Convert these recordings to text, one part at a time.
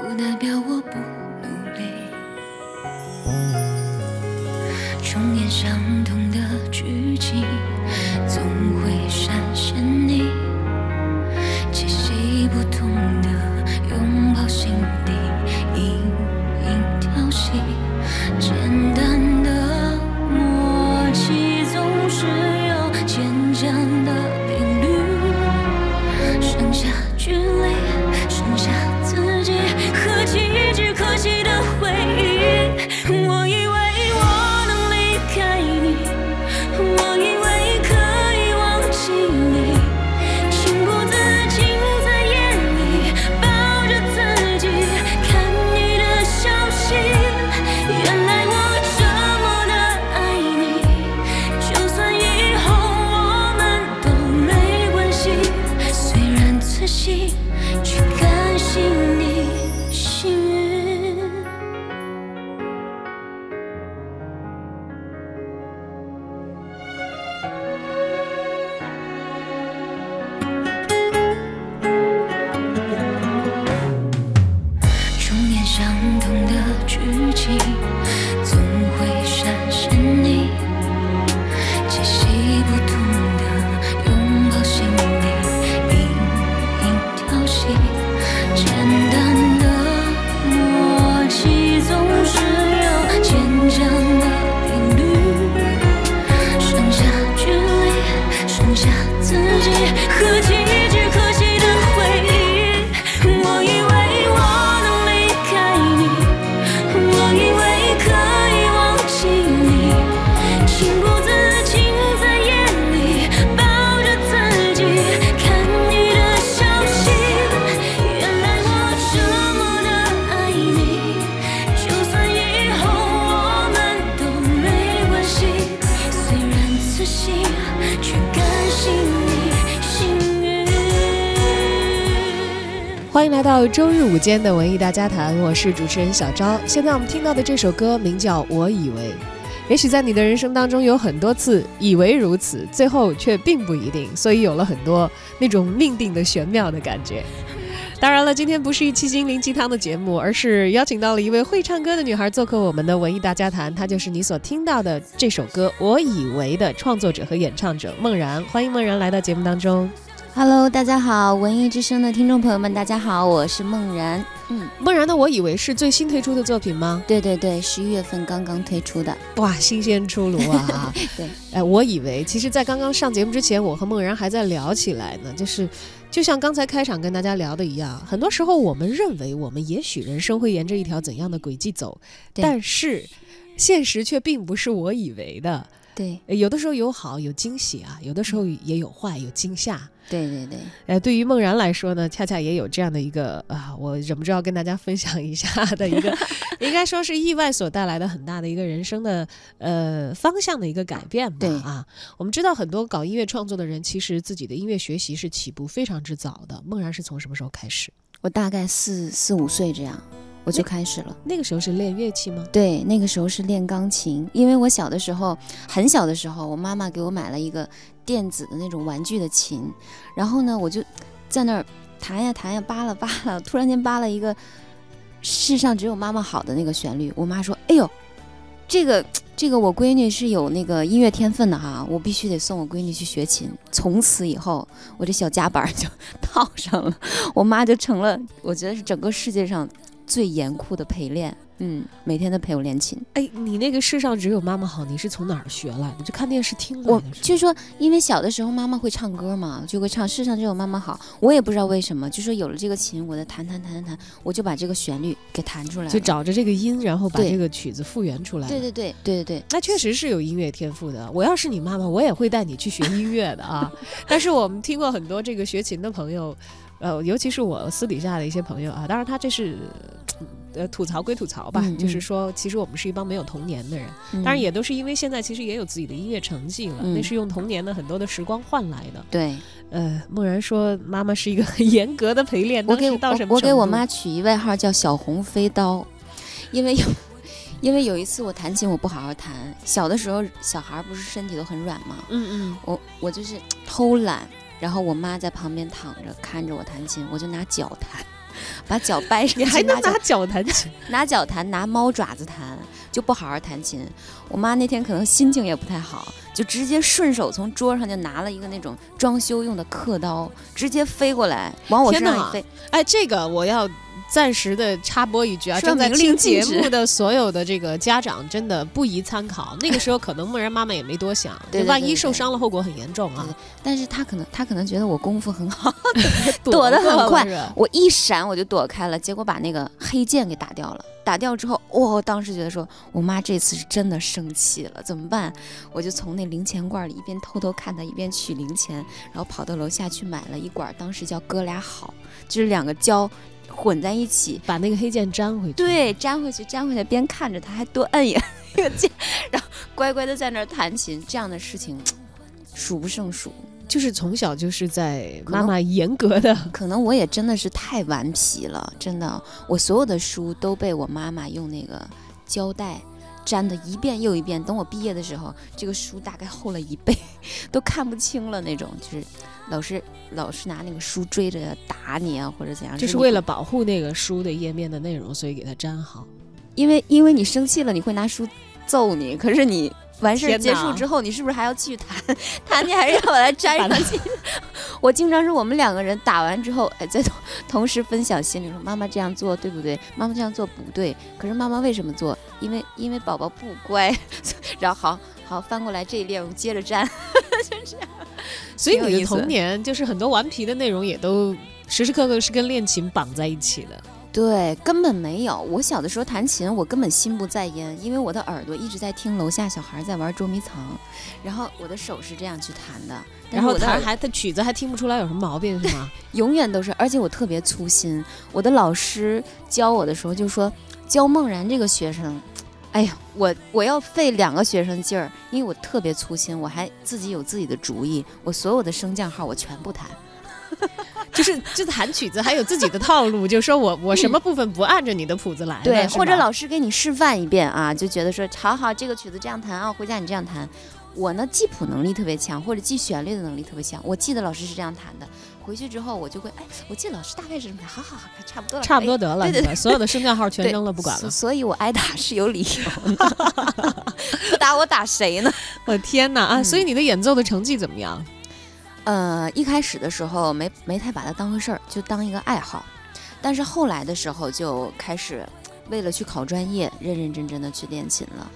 不代表我不努力。重演相同的剧情，总欢迎来到周日午间的文艺大家谈，我是主持人小昭。现在我们听到的这首歌名叫《我以为》，也许在你的人生当中有很多次以为如此，最后却并不一定，所以有了很多那种命定的玄妙的感觉。当然了，今天不是一期心灵鸡汤的节目，而是邀请到了一位会唱歌的女孩做客我们的文艺大家谈，她就是你所听到的这首歌《我以为》的创作者和演唱者孟然。欢迎孟然来到节目当中。Hello，大家好，文艺之声的听众朋友们，大家好，我是梦然。嗯，梦然的《我以为》是最新推出的作品吗？对对对，十一月份刚刚推出的。哇，新鲜出炉啊！对，哎，我以为，其实，在刚刚上节目之前，我和梦然还在聊起来呢，就是，就像刚才开场跟大家聊的一样，很多时候我们认为我们也许人生会沿着一条怎样的轨迹走，但是现实却并不是我以为的。对呃有的时候有好有惊喜啊，有的时候也有坏有惊吓。对对对，呃，对于梦然来说呢，恰恰也有这样的一个啊，我忍不住要跟大家分享一下 的一个，应该说是意外所带来的很大的一个人生的呃方向的一个改变吧。对啊，我们知道很多搞音乐创作的人，其实自己的音乐学习是起步非常之早的。梦然是从什么时候开始？我大概四四五岁这样，我就开始了。那个时候是练乐器吗？对，那个时候是练钢琴，因为我小的时候，很小的时候，我妈妈给我买了一个电子的那种玩具的琴，然后呢，我就在那儿弹呀弹呀，扒拉扒拉，突然间扒了一个“世上只有妈妈好”的那个旋律。我妈说：“哎呦，这个这个我闺女是有那个音乐天分的哈，我必须得送我闺女去学琴。”从此以后，我这小夹板就套上了，我妈就成了我觉得是整个世界上最严酷的陪练。嗯，每天都陪我练琴。哎，你那个世上只有妈妈好，你是从哪儿学来的？就看电视听过我？就说，因为小的时候妈妈会唱歌嘛，就会唱《世上只有妈妈好》。我也不知道为什么，就说有了这个琴，我的弹弹弹弹弹，我就把这个旋律给弹出来了。就找着这个音，然后把这个曲子复原出来。对对对对对对，那确实是有音乐天赋的。我要是你妈妈，我也会带你去学音乐的啊。但是我们听过很多这个学琴的朋友，呃，尤其是我私底下的一些朋友啊，当然他这是。嗯呃吐槽归吐槽吧，嗯就是嗯说其实我们是一帮没有童年的人，嗯当然也都是因为现在其实也有自己的音乐成绩了，嗯那是用童年的很多的时光换来的。对呃，梦然说妈妈是一个很严格的陪练，我给当时到什么我我给我妈取一外号叫小红飞刀，因为有因为有一次我弹琴我不好好弹，小的时候小孩儿不是身体都很软吗？嗯嗯，我我就是偷懒，然后我妈在旁边躺着看着我弹琴，我就拿脚弹，把脚掰上去，你还能拿脚弹琴？拿脚弹，拿猫爪子弹，就不好好弹琴。我妈那天可能心情也不太好，就直接顺手从桌上就拿了一个那种装修用的刻刀，直接飞过来往我身上一飞。哎，这个我要暂时的插播一句啊，正在听节目的所有的这个家长真的不宜参考。那个时候可能梦然妈妈也没多想，对对对就万一受伤了，后果很严重啊对。但是他可能他可能觉得我功夫很好，躲躲得很快我一闪我就躲开了，结果把那个黑键给打掉了。打掉之后，哇、我当时觉得说我妈这次是真的生气了，怎么办？我就从那零钱罐里一边偷偷看她，一边取零钱，然后跑到楼下去买了一管，当时叫哥俩好，就是两个胶混在一起，把那个黑键粘回去。对，粘回去，粘回去，边看着他还多摁一个键，然后乖乖的在那儿弹琴，这样的事情数不胜数。就是从小就是在妈妈严格的，可能我也真的是太顽皮了，真的，我所有的书都被我妈妈用那个胶带粘的一遍又一遍。等我毕业的时候，这个书大概厚了一倍，都看不清了那种，就是老师老师拿那个书追着打你啊，或者怎样，就是为了保护那个书的页面的内容，所以给它粘好。因为因为你生气了，你会拿书揍你，可是你。完事儿结束之后，你是不是还要继续弹？弹你还是要把它粘上去？我经常是我们两个人打完之后，哎，在同同时分享心里说：“妈妈这样做对不对？妈妈这样做不对。可是妈妈为什么做？因为因为宝宝不乖。然后好好翻过来这一列，我们接着粘。所以挺有意思你的童年就是很多顽皮的内容也都时时刻刻是跟练琴绑在一起的。对，根本没有。我小的时候弹琴，我根本心不在焉，因为我的耳朵一直在听楼下小孩在玩捉迷藏，然后我的手是这样去弹的，但然后弹还他曲子还听不出来有什么毛病是吗？永远都是，而且我特别粗心。我的老师教我的时候就说，教梦然这个学生，哎呀，我我要费两个学生劲儿，因为我特别粗心，我还自己有自己的主意，我所有的升降号我全部弹。就是就弹曲子还有自己的套路，就说我我什么部分不按着你的谱子来，对，或者老师给你示范一遍啊，就觉得说，好好，这个曲子这样弹啊，回家你这样弹。我呢，记谱能力特别强，或者记旋律的能力特别强。我记得老师是这样弹的，回去之后我就会，哎，我记得老师大概是好好好，差不多了，差不多哎得了，对对所有的升降号全扔了不管了。所所以我挨打是有理由的。不打我打谁呢？我的天哪啊！嗯所以你的演奏的成绩怎么样？呃，一开始的时候没没太把它当回事儿，就当一个爱好。但是后来的时候就开始为了去考专业，认认真真的去练琴了。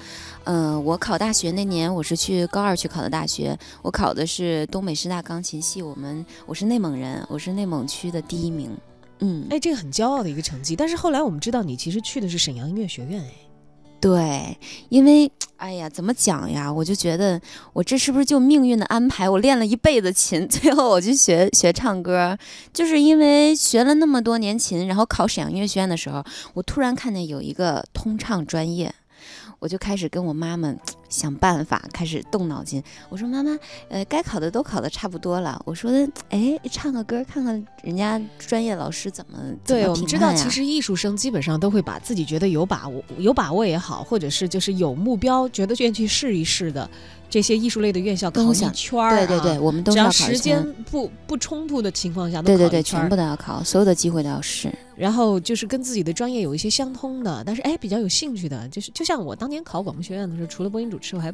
嗯、我考大学那年，我是去高二去考的大学，我考的是东北师大钢琴系。我们我是内蒙人，我是内蒙区的第一名。嗯，哎，这个很骄傲的一个成绩。但是后来我们知道你其实去的是沈阳音乐学院，哎，对，因为哎呀，怎么讲呀？我就觉得我这是不是就命运的安排？我练了一辈子琴，最后我去学学唱歌，就是因为学了那么多年琴，然后考沈阳音乐学院的时候，我突然看见有一个通唱专业。我就开始跟我妈妈想办法，开始动脑筋。我说：“妈妈，呃，该考的都考的差不多了。我说的，哎，唱个歌，看看人家专业老师怎么怎对，我们知道，其实艺术生基本上都会把自己觉得有把握、有把握也好，或者是就是有目标，觉得愿意去试一试的这些艺术类的院校考一圈儿、啊。对对对，，我们都只要考时间不不冲突的情况下，都对对对，考一圈儿全部都要考，所有的机会都要试。然后就是跟自己的专业有一些相通的，但是哎比较有兴趣的，就是就像我当年考广播学院的时候，除了播音主持，我还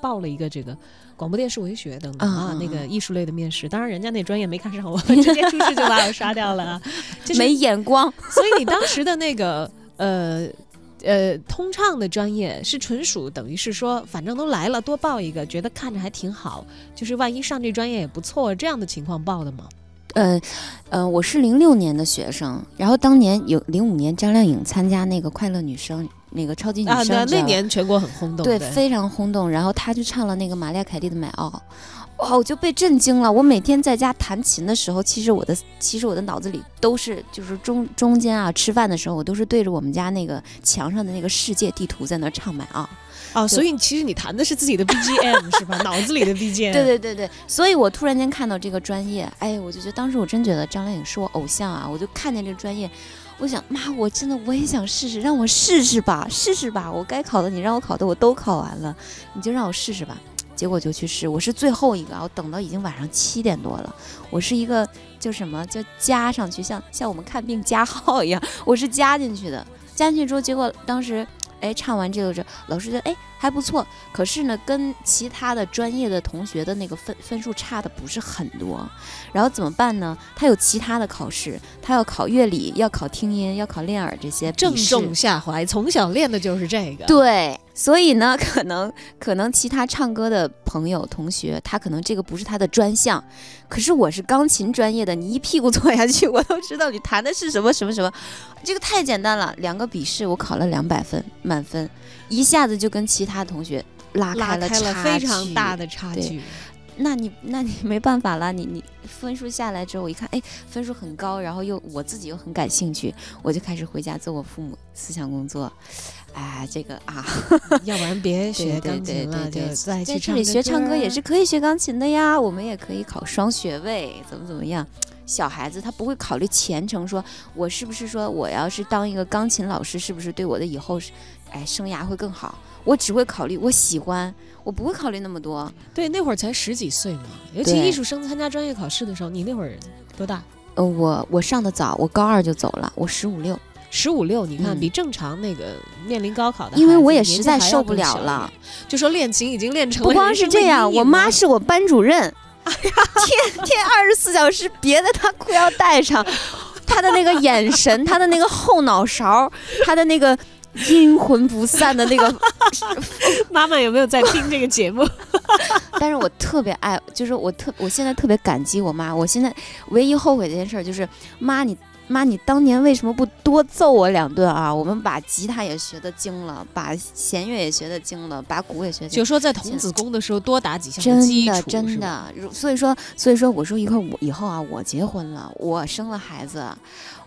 报了一个这个广播电视文学等等啊、那个艺术类的面试。当然人家那专业没看上我，直接出去就把我刷掉了啊。就是没眼光。所以你当时的那个呃。呃，通畅的专业是纯属等于是说，反正都来了，多报一个，觉得看着还挺好，就是万一上这专业也不错，这样的情况报的吗？呃，呃，我是零六年的学生，然后当年有零五年张靓颖参加那个快乐女声那个超级女声，啊，那年全国很轰动，对对。非常轰动，然后她就唱了那个玛丽亚凯莉的《买奥》，哇，我就被震惊了。我每天在家弹琴的时候，其实我的其实我的脑子里都是就是中中间啊，吃饭的时候，我都是对着我们家那个墙上的那个世界地图在那唱嘛啊。哦，所以其实你弹的是自己的 BGM 是吧？脑子里的 BGM。对对对对，所以我突然间看到这个专业，哎，我就觉得当时我真觉得张靓颖是我偶像啊！我就看见这个专业，我想妈，我真的我也想试试，让我试试吧，试试吧，我该考的你让我考的我都考完了，你就让我试试吧。结果就去试，我是最后一个，我等到已经晚上七点多了，我是一个就什么就加上去，像像我们看病加号一样，我是加进去的，加进去之后，结果当时。哎，唱完这个之后老师觉得哎还不错，可是呢，跟其他的专业的同学的那个分分数差的不是很多，然后怎么办呢？他有其他的考试，他要考乐理，要考听音，要考练耳这些，正中下怀，从小练的就是这个。对。所以呢，可能可能其他唱歌的朋友同学，他可能这个不是他的专项，可是我是钢琴专业的，你一屁股坐下去，我都知道你弹的是什么什么什么，这个太简单了。两个笔试我考了两百分满分，一下子就跟其他同学拉开了非常大的差距。那你那你 没办法了，你你分数下来之后，我一看，哎，分数很高，然后又我自己又很感兴趣，我就开始回家做我父母思想工作。哎，这个啊，要不然别学钢琴了，就在这里学唱歌也是可以学钢琴的呀。我们也可以考双学位，怎么怎么样？小孩子他不会考虑前程，说我是不是说我要是当一个钢琴老师，是不是对我的以后，哎，生涯会更好？我只会考虑我喜欢，我不会考虑那么多。对，那会儿才十几岁嘛，尤其艺术生参加专业考试的时候，你那会儿多大？呃，我我上的早，我高二就走了，我十五六。十五六，你看比正常那个面临高考的，因为我也实在受不了了，就说练琴已经练成。不光是这样，我妈是我班主任，天天二十四小时别在她裤腰带上，她的那个眼神，她的那个后脑勺，她的那个阴魂不散的那个。妈妈有没有在听这个节目？但是我特别爱，就是我特，我现在特别感激我妈。我现在唯一后悔的一件事就是妈你。妈，你当年为什么不多揍我两顿啊？我们把吉他也学得精了，把弦乐也学得精了，把鼓也学。就说在童子功的时候多打几下真的真的。所以说，所以说，我说一会儿我以后啊，我结婚了，我生了孩子，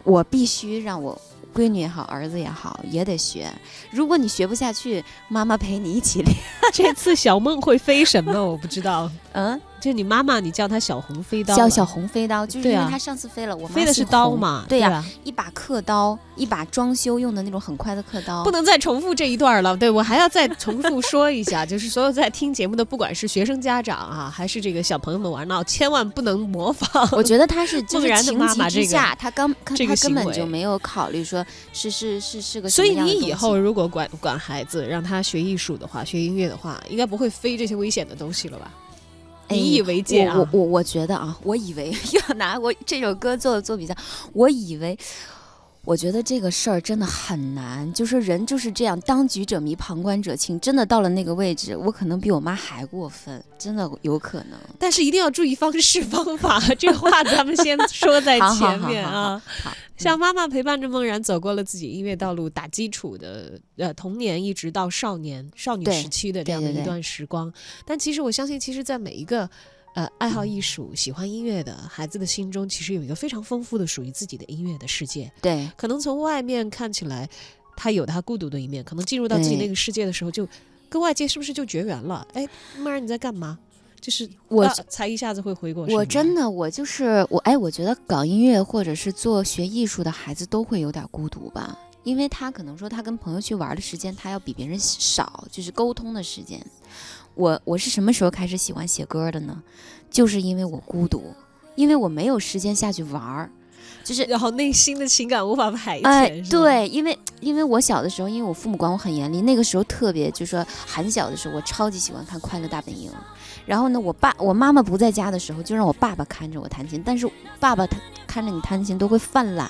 我必须让我。闺女也好，儿子也好，也得学。如果你学不下去，妈妈陪你一起练。这次小梦会飞什么？我不知道。嗯，就你妈妈，你叫她小红飞刀。叫小红飞刀，就是因为她上次飞了，我飞的是刀嘛？对呀，一把刻刀，一把装修用的那种很快的刻刀。不能再重复这一段了。对我还要再重复说一下，就是所有在听节目的，不管是学生家长啊，还是这个小朋友们玩闹，千万不能模仿。我觉得他是 就是情急之下，他刚他根本就没有考虑说。是是是是个，所以你以后如果管管孩子，让他学艺术的话，学音乐的话，应该不会飞这些危险的东西了吧？引以为戒啊！我我我觉得啊，我以为 要拿我这首歌做做比较，我以为，我觉得这个事儿真的很难，就是人就是这样，当局者迷，旁观者清。真的到了那个位置，我可能比我妈还过分，真的有可能。但是一定要注意方式方法，这话咱们先说在前面啊。好。像妈妈陪伴着梦然走过了自己音乐道路打基础的呃童年，一直到少年少女时期的这样的一段时光。但其实我相信，其实，在每一个呃爱好艺术、喜欢音乐的孩子的心中，其实有一个非常丰富的属于自己的音乐的世界。对，可能从外面看起来，他有他孤独的一面。可能进入到自己那个世界的时候，就跟外界是不是就绝缘了？哎，梦然你在干嘛？就是我才一下子会回过。我真的，我就是我。哎，我觉得搞音乐或者是做学艺术的孩子都会有点孤独吧，因为他可能说他跟朋友去玩的时间，他要比别人少，就是沟通的时间。我我是什么时候开始喜欢写歌的呢？就是因为我孤独，因为我没有时间下去玩儿，就是然后内心的情感无法排遣。哎，对，因为因为我小的时候，因为我父母管我很严厉，那个时候特别就是说很小的时候，我超级喜欢看《快乐大本营》。然后呢，我爸我妈妈不在家的时候，就让我爸爸看着我弹琴。但是爸爸他看着你弹琴都会犯懒，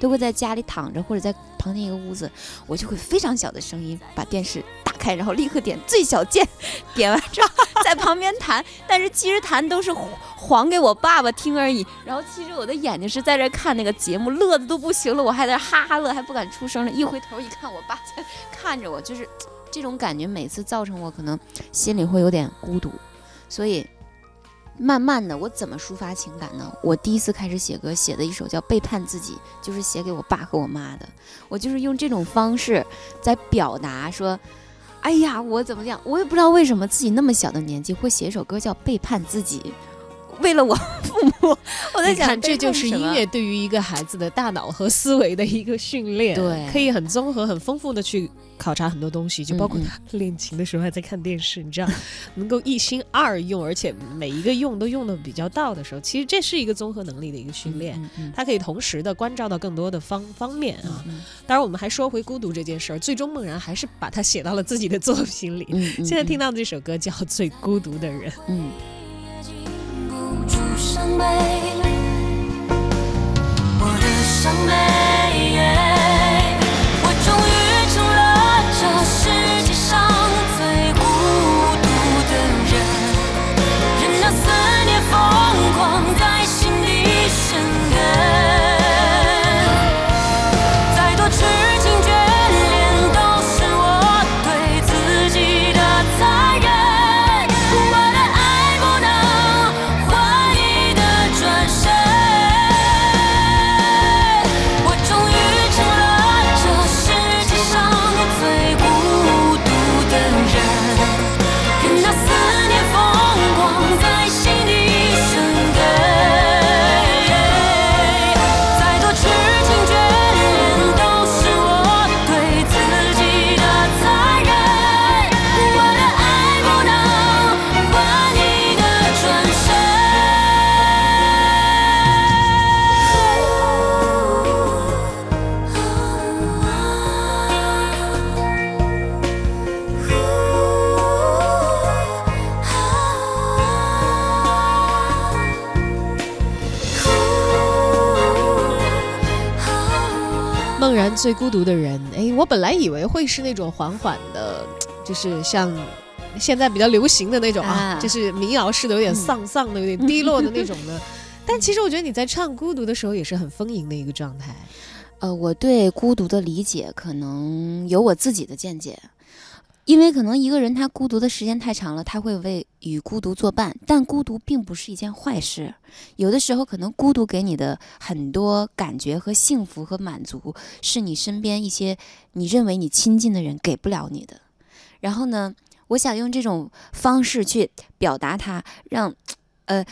都会在家里躺着或者在旁边一个屋子，我就会非常小的声音把电视打开，然后立刻点最小键，点完之后 在旁边弹。但是其实弹都是还给我爸爸听而已。然后其实我的眼睛是在这看那个节目，乐的都不行了，我还在哈哈乐，还不敢出声了。一回头一看，我爸在看着我，就是这种感觉，每次造成我可能心里会有点孤独。所以，慢慢的，我怎么抒发情感呢？我第一次开始写歌，写的一首叫《背叛自己》，就是写给我爸和我妈的。我就是用这种方式在表达说，哎呀，我怎么样？我也不知道为什么自己那么小的年纪会写一首歌叫《背叛自己》。为了我父母，我在想，这就是音乐对于一个孩子的大脑和思维的一个训练，对，可以很综合、很丰富的去考察很多东西，就包括他练琴的时候还在看电视，你知道，能够一心二用，而且每一个用都用的比较到的时候，其实这是一个综合能力的一个训练，他可以同时的关照到更多的方方面啊。当然，我们还说回孤独这件事儿，最终梦然还是把它写到了自己的作品里。现在听到的这首歌叫《最孤独的人》，嗯。伤悲，我的伤悲。最孤独的人，哎，我本来以为会是那种缓缓的，就是像现在比较流行的那种啊，就是民谣式的，有点丧丧的，有点低落的那 种的。但其实我觉得你在唱孤独的时候也是很丰盈的一个状态。呃，我对孤独的理解可能有我自己的见解。因为可能一个人他孤独的时间太长了，他会为与孤独作伴，但孤独并不是一件坏事。有的时候，可能孤独给你的很多感觉和幸福和满足，是你身边一些你认为你亲近的人给不了你的。然后呢，我想用这种方式去表达它，让，呃，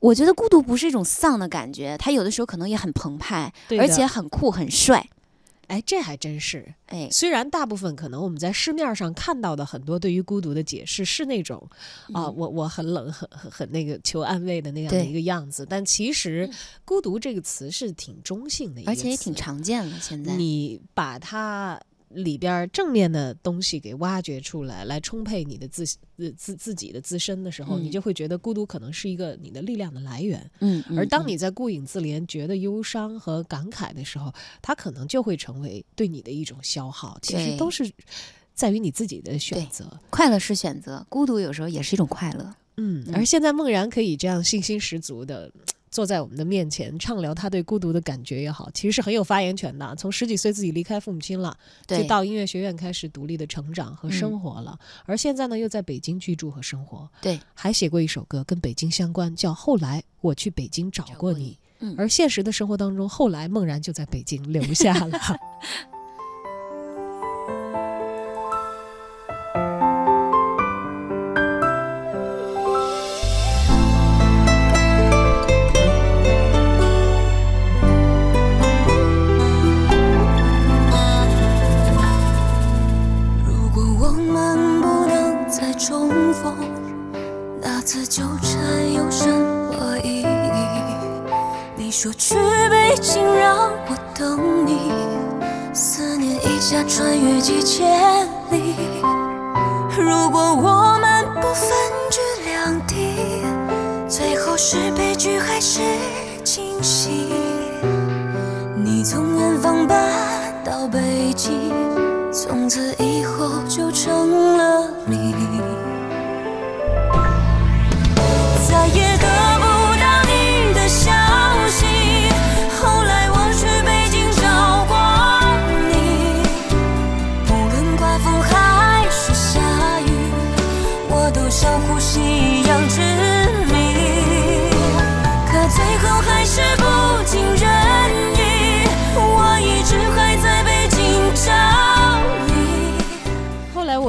我觉得孤独不是一种丧的感觉，它有的时候可能也很澎湃，而且很酷很帅。哎，这还真是哎。虽然大部分可能我们在市面上看到的很多对于孤独的解释是那种啊，我我很冷，很很很那个求安慰的那样的一个样子，但其实孤独这个词是挺中性的，而且也挺常见的。现在你把它。里边正面的东西给挖掘出来，来充沛你的自自自自己的自身的时候，你就会觉得孤独可能是一个你的力量的来源。嗯，而当你在顾影自怜、觉得忧伤和感慨的时候，它可能就会成为对你的一种消耗。其实都是在于你自己的选择。快乐是选择，孤独有时候也是一种快乐。嗯，而现在梦然可以这样信心十足的。坐在我们的面前畅聊他对孤独的感觉也好，其实是很有发言权的。从十几岁自己离开父母亲了，就到音乐学院开始独立的成长和生活了，而现在呢又在北京居住和生活。对，还写过一首歌跟北京相关，叫《后来我去北京找过你》。嗯，而现实的生活当中，后来梦然就在北京留下了。此纠缠有什么意义？你说去北京让我等你，思念一下穿越几千里。如果我们不分居两地，最后是悲剧还是惊喜？你从远方搬到北京，从此以后就成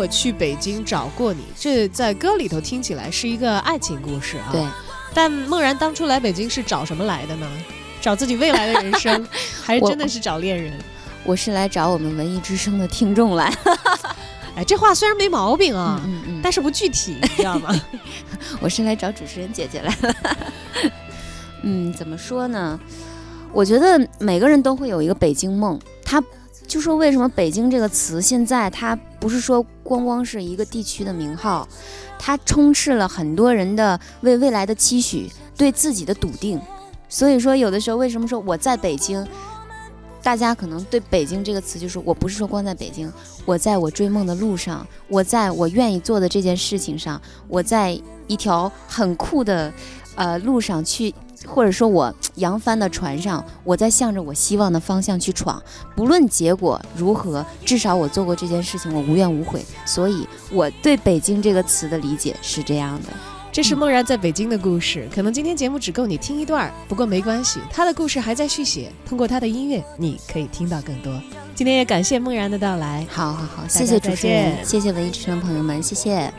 我去北京找过你，这在歌里头听起来是一个爱情故事啊。对。但梦然当初来北京是找什么来的呢？找自己未来的人生，还是真的是找恋人？我是来找我们文艺之声的听众来。哎，这话虽然没毛病啊，嗯嗯，但是不具体，你知道吗？我是来找主持人姐姐来了。嗯，怎么说呢？我觉得每个人都会有一个北京梦。他就说，为什么北京这个词现在它不是说光光是一个地区的名号，它充斥了很多人的为未来的期许，对自己的笃定。所以说，有的时候为什么说我在北京？大家可能对“北京”这个词，就是我不是说光在北京，我在我追梦的路上，我在我愿意做的这件事情上，我在一条很酷的，呃路上去，或者说我扬帆的船上，我在向着我希望的方向去闯，不论结果如何，至少我做过这件事情，我无怨无悔。所以我对“北京”这个词的理解是这样的。这是梦然在北京的故事，可能今天节目只够你听一段儿，不过没关系，他的故事还在续写。通过他的音乐，你可以听到更多。今天也感谢梦然的到来，好好好，谢谢主持人，谢谢文艺之声朋友们，谢谢。